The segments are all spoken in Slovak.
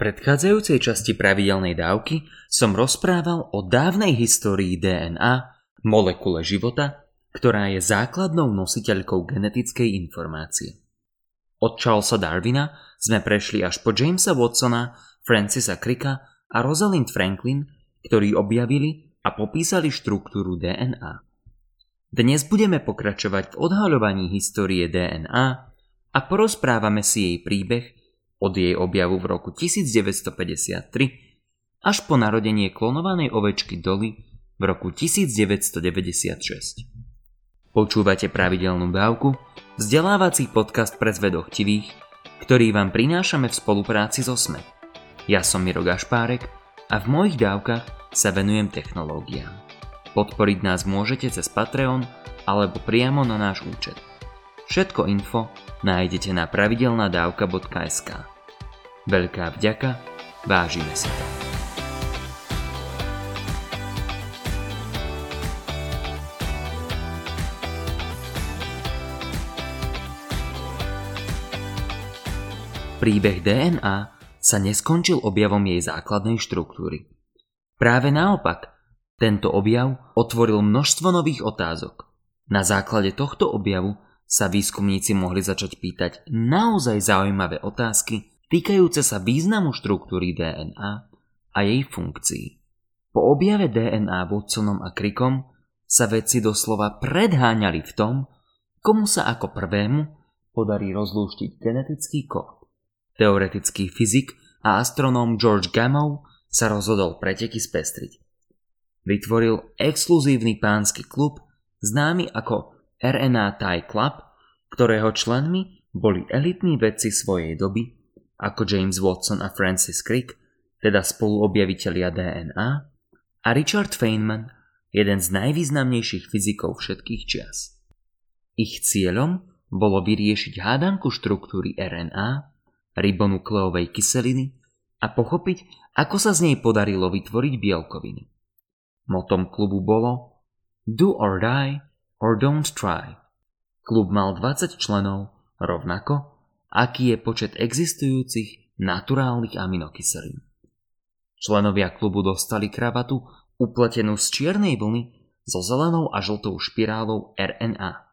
predchádzajúcej časti pravidelnej dávky som rozprával o dávnej histórii DNA, molekule života, ktorá je základnou nositeľkou genetickej informácie. Od Charlesa Darwina sme prešli až po Jamesa Watsona, Francisa Cricka a Rosalind Franklin, ktorí objavili a popísali štruktúru DNA. Dnes budeme pokračovať v odhaľovaní histórie DNA a porozprávame si jej príbeh od jej objavu v roku 1953 až po narodenie klonovanej ovečky Dolly v roku 1996. Počúvate pravidelnú dávku, vzdelávací podcast pre zvedochtivých, ktorý vám prinášame v spolupráci so SME. Ja som Miro Gašpárek a v mojich dávkach sa venujem technológiám. Podporiť nás môžete cez Patreon alebo priamo na náš účet. Všetko info nájdete na pravidelnadavka.sk. Veľká vďaka, vážime si to. Príbeh DNA sa neskončil objavom jej základnej štruktúry. Práve naopak, tento objav otvoril množstvo nových otázok. Na základe tohto objavu sa výskumníci mohli začať pýtať naozaj zaujímavé otázky týkajúce sa významu štruktúry DNA a jej funkcií. Po objave DNA Watsonom a Crickom sa vedci doslova predháňali v tom, komu sa ako prvému podarí rozlúštiť genetický kód. Teoretický fyzik a astronóm George Gamow sa rozhodol preteky spestriť. Vytvoril exkluzívny pánsky klub, známy ako RNA Tie Club, ktorého členmi boli elitní vedci svojej doby ako James Watson a Francis Crick, teda spoluobjavitelia DNA, a Richard Feynman, jeden z najvýznamnejších fyzikov všetkých čias. Ich cieľom bolo vyriešiť hádanku štruktúry RNA, ribonukleovej kyseliny a pochopiť, ako sa z nej podarilo vytvoriť bielkoviny. Motom klubu bolo Do or die or don't try. Klub mal 20 členov, rovnako aký je počet existujúcich naturálnych aminokyselín. Členovia klubu dostali kravatu upletenú z čiernej vlny so zelenou a žltou špirálou RNA.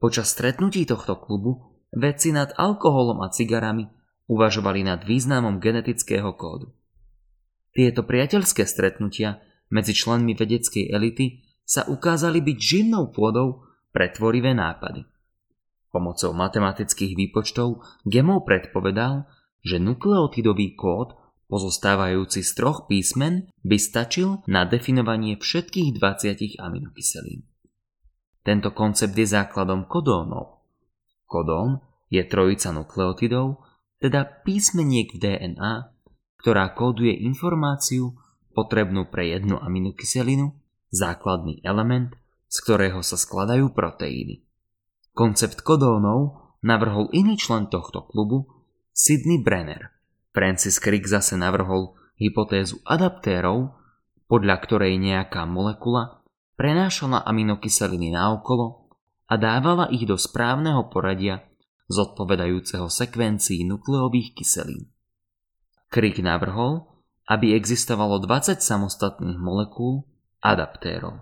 Počas stretnutí tohto klubu vedci nad alkoholom a cigarami uvažovali nad významom genetického kódu. Tieto priateľské stretnutia medzi členmi vedeckej elity sa ukázali byť živnou pôdou pre tvorivé nápady. Pomocou matematických výpočtov Gemov predpovedal, že nukleotidový kód pozostávajúci z troch písmen by stačil na definovanie všetkých 20 aminokyselín. Tento koncept je základom kodónov. Kodón je trojica nukleotidov, teda písmeniek v DNA, ktorá kóduje informáciu potrebnú pre jednu aminokyselinu, základný element, z ktorého sa skladajú proteíny. Koncept kodónov navrhol iný člen tohto klubu, Sidney Brenner. Francis Crick zase navrhol hypotézu adaptérov, podľa ktorej nejaká molekula prenášala aminokyseliny naokolo a dávala ich do správneho poradia zodpovedajúceho sekvencii nukleových kyselín. Crick navrhol, aby existovalo 20 samostatných molekúl adaptérov.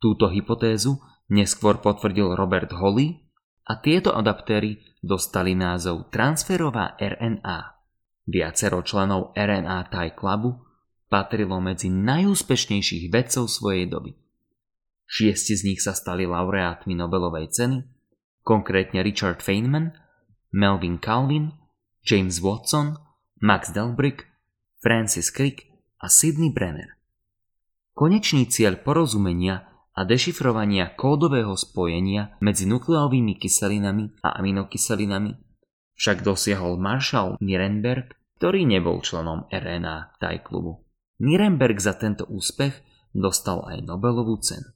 Túto hypotézu Neskôr potvrdil Robert Holly a tieto adaptéry dostali názov transferová RNA. Viacero členov RNA Tie Clubu patrilo medzi najúspešnejších vedcov svojej doby. Šiesti z nich sa stali laureátmi Nobelovej ceny, konkrétne Richard Feynman, Melvin Calvin, James Watson, Max Delbrick, Francis Crick a Sidney Brenner. Konečný cieľ porozumenia a dešifrovania kódového spojenia medzi nukleovými kyselinami a aminokyselinami však dosiahol Marshall Nirenberg, ktorý nebol členom RNA Taj klubu. Nirenberg za tento úspech dostal aj Nobelovú cenu.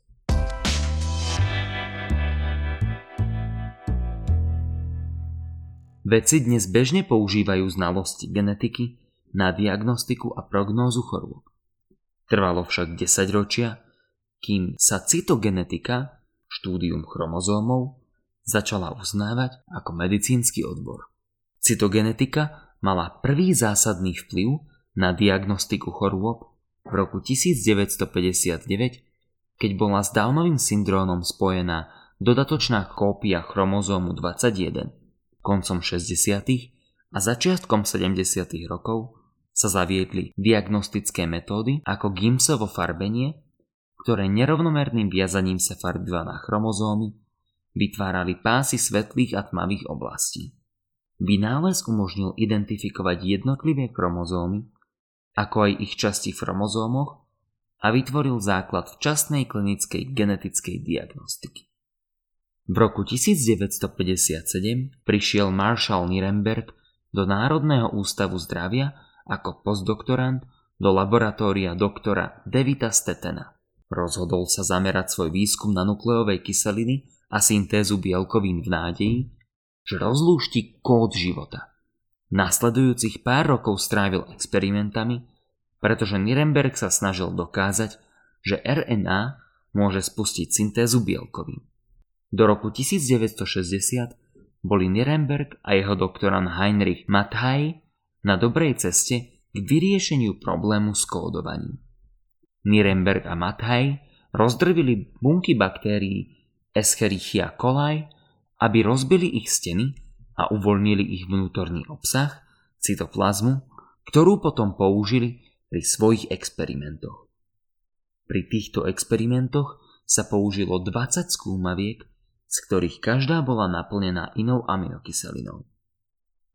Vedci dnes bežne používajú znalosti genetiky na diagnostiku a prognózu chorôb. Trvalo však 10 ročia, kým sa cytogenetika, štúdium chromozómov, začala uznávať ako medicínsky odbor. Cytogenetika mala prvý zásadný vplyv na diagnostiku chorôb v roku 1959, keď bola s Downovým syndrómom spojená dodatočná kópia chromozómu 21. Koncom 60. a začiatkom 70. rokov sa zaviedli diagnostické metódy ako Gimsovo farbenie, ktoré nerovnomerným viazaním sa farbiva na chromozómy vytvárali pásy svetlých a tmavých oblastí. Vynález umožnil identifikovať jednotlivé chromozómy, ako aj ich časti v chromozómoch a vytvoril základ včasnej klinickej genetickej diagnostiky. V roku 1957 prišiel Marshall Nirenberg do Národného ústavu zdravia ako postdoktorant do laboratória doktora Devita Stetena. Rozhodol sa zamerať svoj výskum na nukleovej kyseliny a syntézu bielkovín v nádeji, že rozlúšti kód života. Nasledujúcich pár rokov strávil experimentami, pretože Nirenberg sa snažil dokázať, že RNA môže spustiť syntézu bielkovín. Do roku 1960 boli Nirenberg a jeho doktorant Heinrich Mathaj na dobrej ceste k vyriešeniu problému s kódovaním. Nirenberg a Mathaj rozdrvili bunky baktérií Escherichia coli aby rozbili ich steny a uvoľnili ich vnútorný obsah, cytoplazmu, ktorú potom použili pri svojich experimentoch. Pri týchto experimentoch sa použilo 20 skúmaviek, z ktorých každá bola naplnená inou aminokyselinou.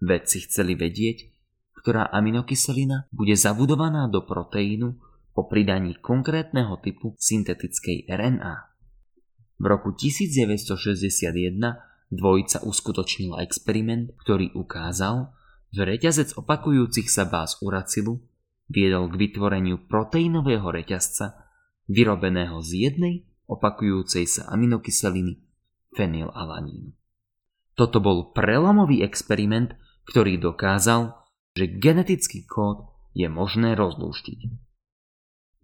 Vedci chceli vedieť, ktorá aminokyselina bude zabudovaná do proteínu po pridaní konkrétneho typu syntetickej RNA. V roku 1961 Dvojica uskutočnila experiment, ktorý ukázal, že reťazec opakujúcich sa báz uracilu viedol k vytvoreniu proteínového reťazca vyrobeného z jednej opakujúcej sa aminokyseliny fenylalanínu. Toto bol prelomový experiment, ktorý dokázal, že genetický kód je možné rozlúštiť.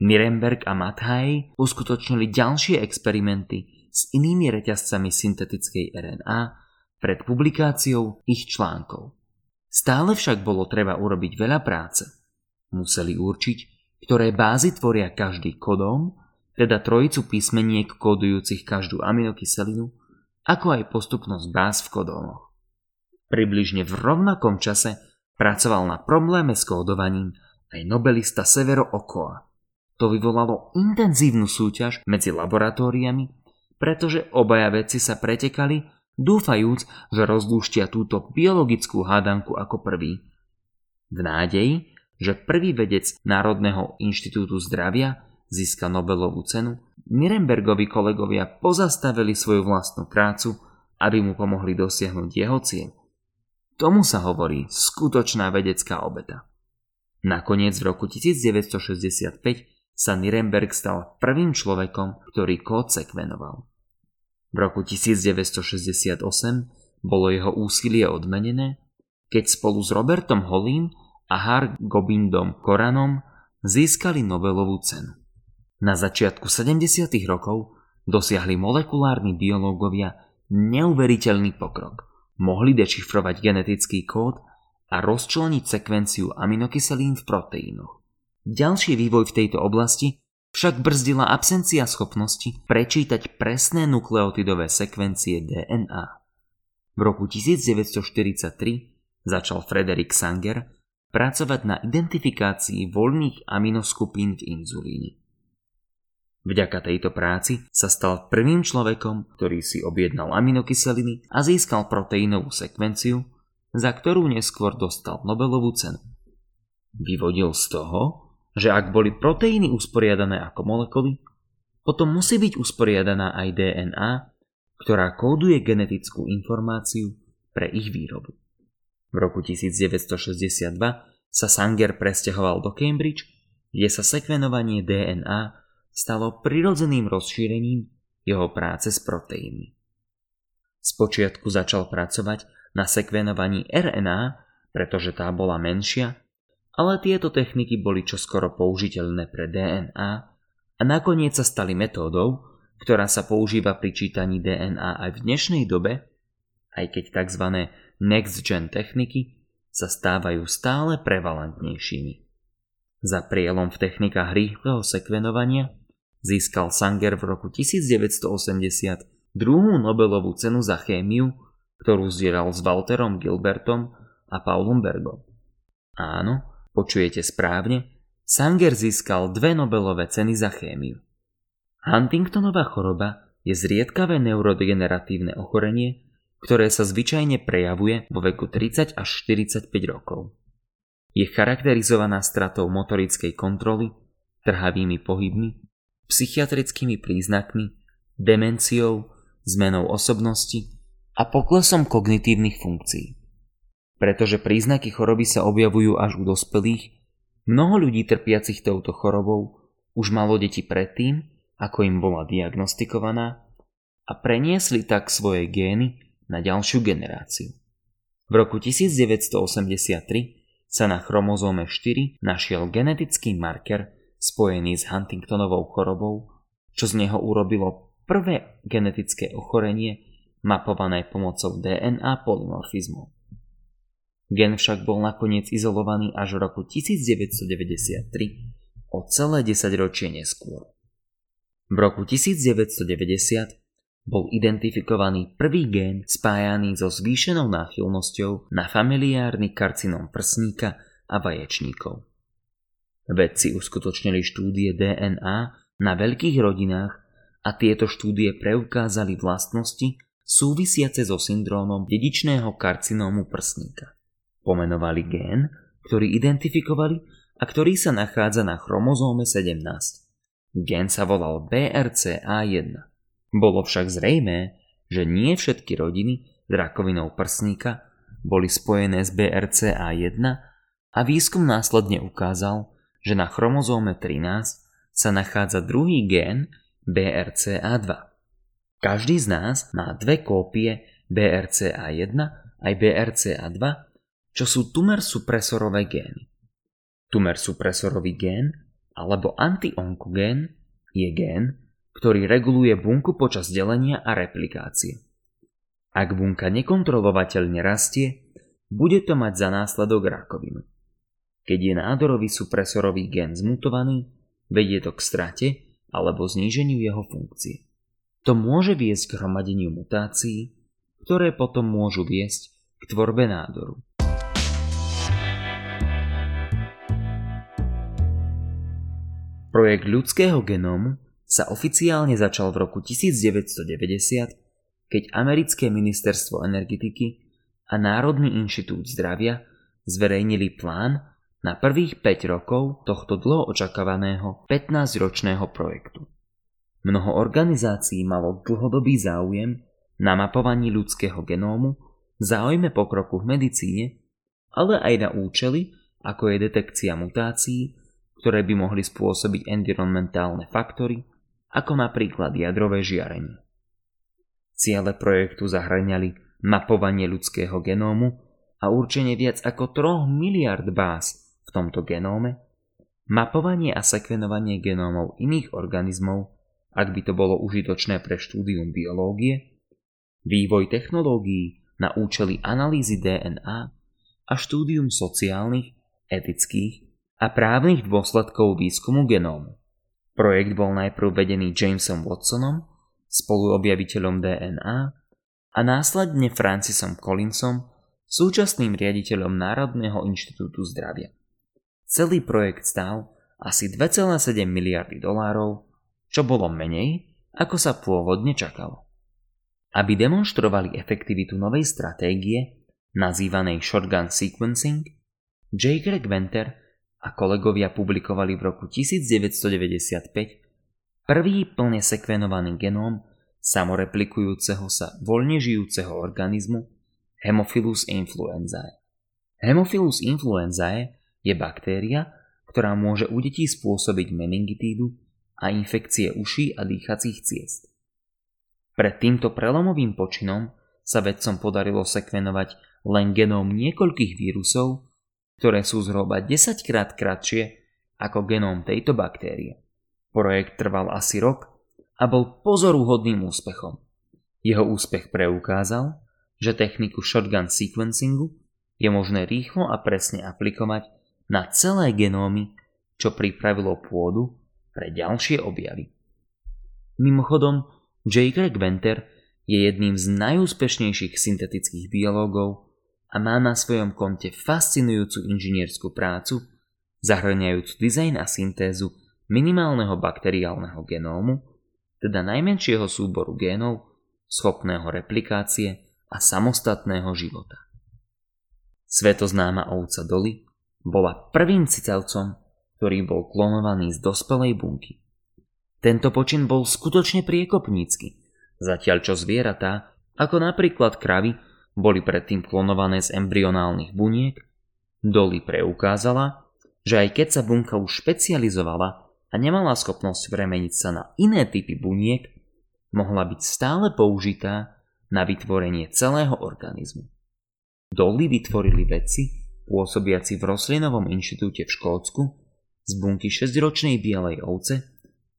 Nirenberg a Mathaj uskutočnili ďalšie experimenty s inými reťazcami syntetickej RNA pred publikáciou ich článkov. Stále však bolo treba urobiť veľa práce. Museli určiť, ktoré bázy tvoria každý kodón, teda trojicu písmeniek kódujúcich každú aminokyselinu, ako aj postupnosť báz v kodónoch. Približne v rovnakom čase pracoval na probléme s kódovaním aj nobelista Severo Okoa. To vyvolalo intenzívnu súťaž medzi laboratóriami pretože obaja vedci sa pretekali, dúfajúc, že rozdúštia túto biologickú hádanku ako prvý. V nádeji, že prvý vedec Národného inštitútu zdravia získa Nobelovú cenu, Nirenbergovi kolegovia pozastavili svoju vlastnú prácu, aby mu pomohli dosiahnuť jeho cieľ. Tomu sa hovorí skutočná vedecká obeta. Nakoniec v roku 1965 sa Nirenberg stal prvým človekom, ktorý kód sekvenoval. V roku 1968 bolo jeho úsilie odmenené, keď spolu s Robertom Hollým a Har Gobindom Koranom získali Nobelovú cenu. Na začiatku 70. rokov dosiahli molekulárni biológovia neuveriteľný pokrok. Mohli dešifrovať genetický kód a rozčleniť sekvenciu aminokyselín v proteínoch. Ďalší vývoj v tejto oblasti však brzdila absencia schopnosti prečítať presné nukleotidové sekvencie DNA. V roku 1943 začal Frederick Sanger pracovať na identifikácii voľných aminoskupín v inzulíne. Vďaka tejto práci sa stal prvým človekom, ktorý si objednal aminokyseliny a získal proteínovú sekvenciu, za ktorú neskôr dostal Nobelovú cenu. Vyvodil z toho, že ak boli proteíny usporiadané ako molekuly, potom musí byť usporiadaná aj DNA, ktorá kóduje genetickú informáciu pre ich výrobu. V roku 1962 sa Sanger presťahoval do Cambridge, kde sa sekvenovanie DNA stalo prirodzeným rozšírením jeho práce s proteínmi. Spočiatku začal pracovať na sekvenovaní RNA, pretože tá bola menšia ale tieto techniky boli čoskoro použiteľné pre DNA a nakoniec sa stali metódou, ktorá sa používa pri čítaní DNA aj v dnešnej dobe, aj keď tzv. next-gen techniky sa stávajú stále prevalentnejšími. Za prielom v technikách rýchleho sekvenovania získal Sanger v roku 1980 druhú Nobelovú cenu za chémiu, ktorú zdieľal s Walterom Gilbertom a Paulom Bergom. Áno, počujete správne, Sanger získal dve Nobelové ceny za chémiu. Huntingtonová choroba je zriedkavé neurodegeneratívne ochorenie, ktoré sa zvyčajne prejavuje vo veku 30 až 45 rokov. Je charakterizovaná stratou motorickej kontroly, trhavými pohybmi, psychiatrickými príznakmi, demenciou, zmenou osobnosti a poklesom kognitívnych funkcií. Pretože príznaky choroby sa objavujú až u dospelých, mnoho ľudí trpiacich touto chorobou už malo deti predtým, ako im bola diagnostikovaná a preniesli tak svoje gény na ďalšiu generáciu. V roku 1983 sa na chromozóme 4 našiel genetický marker spojený s Huntingtonovou chorobou, čo z neho urobilo prvé genetické ochorenie mapované pomocou DNA polymorfizmov. Gen však bol nakoniec izolovaný až v roku 1993 o celé 10 ročie neskôr. V roku 1990 bol identifikovaný prvý gén spájaný so zvýšenou náchylnosťou na familiárny karcinom prsníka a vaječníkov. Vedci uskutočnili štúdie DNA na veľkých rodinách a tieto štúdie preukázali vlastnosti súvisiace so syndrómom dedičného karcinómu prsníka. Pomenovali gén, ktorý identifikovali a ktorý sa nachádza na chromozóme 17. Gen sa volal BRCA1. Bolo však zrejmé, že nie všetky rodiny s rakovinou prsníka boli spojené s BRCA1 a výskum následne ukázal, že na chromozóme 13 sa nachádza druhý gén BRCA2. Každý z nás má dve kópie BRCA1 aj BRCA2, čo sú tumersupresorové gény. Tumersupresorový gén alebo antionkogén je gén, ktorý reguluje bunku počas delenia a replikácie. Ak bunka nekontrolovateľne rastie, bude to mať za následok rakovinu. Keď je nádorový supresorový gén zmutovaný, vedie to k strate alebo zníženiu jeho funkcie. To môže viesť k hromadeniu mutácií, ktoré potom môžu viesť k tvorbe nádoru. Projekt ľudského genómu sa oficiálne začal v roku 1990, keď americké ministerstvo energetiky a Národný inštitút zdravia zverejnili plán na prvých 5 rokov tohto dlho očakávaného 15-ročného projektu. Mnoho organizácií malo dlhodobý záujem na mapovaní ľudského genómu záujme pokroku v medicíne, ale aj na účely, ako je detekcia mutácií ktoré by mohli spôsobiť environmentálne faktory, ako napríklad jadrové žiarenie. Ciele projektu zahrňali mapovanie ľudského genómu a určenie viac ako 3 miliard báz v tomto genóme, mapovanie a sekvenovanie genómov iných organizmov, ak by to bolo užitočné pre štúdium biológie, vývoj technológií na účely analýzy DNA a štúdium sociálnych, etických a právnych dôsledkov výskumu genómu. Projekt bol najprv vedený Jamesom Watsonom, spoluobjaviteľom DNA, a následne Francisom Collinsom, súčasným riaditeľom Národného inštitútu zdravia. Celý projekt stál asi 2,7 miliardy dolárov, čo bolo menej, ako sa pôvodne čakalo. Aby demonstrovali efektivitu novej stratégie, nazývanej shotgun sequencing, J. Greg Venter a kolegovia publikovali v roku 1995 prvý plne sekvenovaný genóm samoreplikujúceho sa voľne žijúceho organizmu Hemophilus influenzae. Hemophilus influenzae je baktéria, ktorá môže u detí spôsobiť meningitídu a infekcie uší a dýchacích ciest. Pred týmto prelomovým počinom sa vedcom podarilo sekvenovať len genóm niekoľkých vírusov ktoré sú zhruba 10 krát kratšie ako genóm tejto baktérie. Projekt trval asi rok a bol pozoruhodným úspechom. Jeho úspech preukázal, že techniku shotgun sequencingu je možné rýchlo a presne aplikovať na celé genómy, čo pripravilo pôdu pre ďalšie objavy. Mimochodom, J. Greg Venter je jedným z najúspešnejších syntetických biológov a má na svojom konte fascinujúcu inžinierskú prácu, zahrňajúcu dizajn a syntézu minimálneho bakteriálneho genómu, teda najmenšieho súboru génov, schopného replikácie a samostatného života. Svetoznáma ovca Dolly bola prvým cicavcom, ktorý bol klonovaný z dospelej bunky. Tento počin bol skutočne priekopnícky, zatiaľ čo zvieratá, ako napríklad kravy, boli predtým klonované z embryonálnych buniek, Dolly preukázala, že aj keď sa bunka už špecializovala a nemala schopnosť premeniť sa na iné typy buniek, mohla byť stále použitá na vytvorenie celého organizmu. Dolly vytvorili vedci, pôsobiaci v Roslinovom inštitúte v Škótsku, z bunky 6-ročnej bielej ovce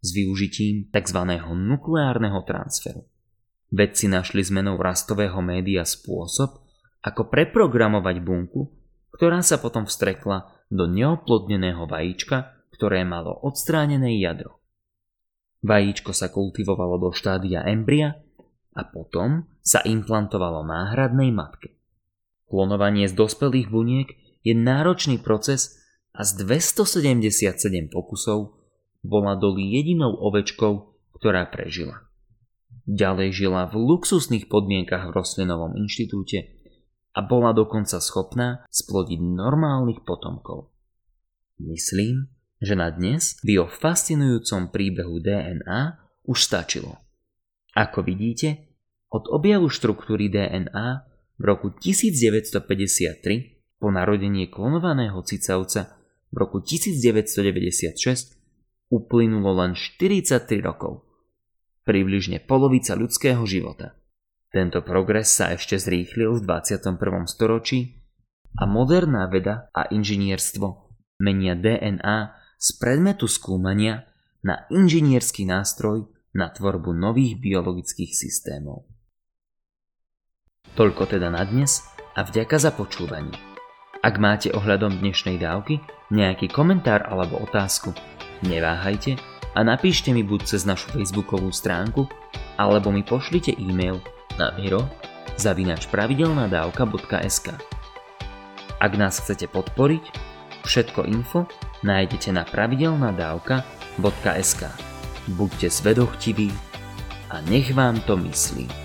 s využitím tzv. nukleárneho transferu. Vedci našli zmenou rastového média spôsob, ako preprogramovať bunku, ktorá sa potom vstrekla do neoplodneného vajíčka ktoré malo odstránené jadro. Vajíčko sa kultivovalo do štádia embria a potom sa implantovalo náhradnej matke. Klonovanie z dospelých buniek je náročný proces a z 277 pokusov bola Dolly jedinou ovečkou, ktorá prežila. Ďalej žila v luxusných podmienkach v Rostlinovom inštitúte a bola dokonca schopná splodiť normálnych potomkov. Myslím, že na dnes by o fascinujúcom príbehu DNA už stačilo. Ako vidíte, od objavu štruktúry DNA v roku 1953 po narodení klonovaného cicavca v roku 1996 uplynulo len 43 rokov. Približne polovica ľudského života. Tento progres sa ešte zrýchlil v 21. storočí a moderná veda a inžinierstvo menia DNA z predmetu skúmania na inžinierský nástroj na tvorbu nových biologických systémov. Toľko teda na dnes a vďaka za počúvanie. Ak máte ohľadom dnešnej dávky nejaký komentár alebo otázku, neváhajte a napíšte mi buď cez našu facebookovú stránku, alebo mi pošlite e-mail na miro zavinač Ak nás chcete podporiť, všetko info nájdete na pravidelnadavka.sk. Buďte zvedochtiví a nech vám to myslí.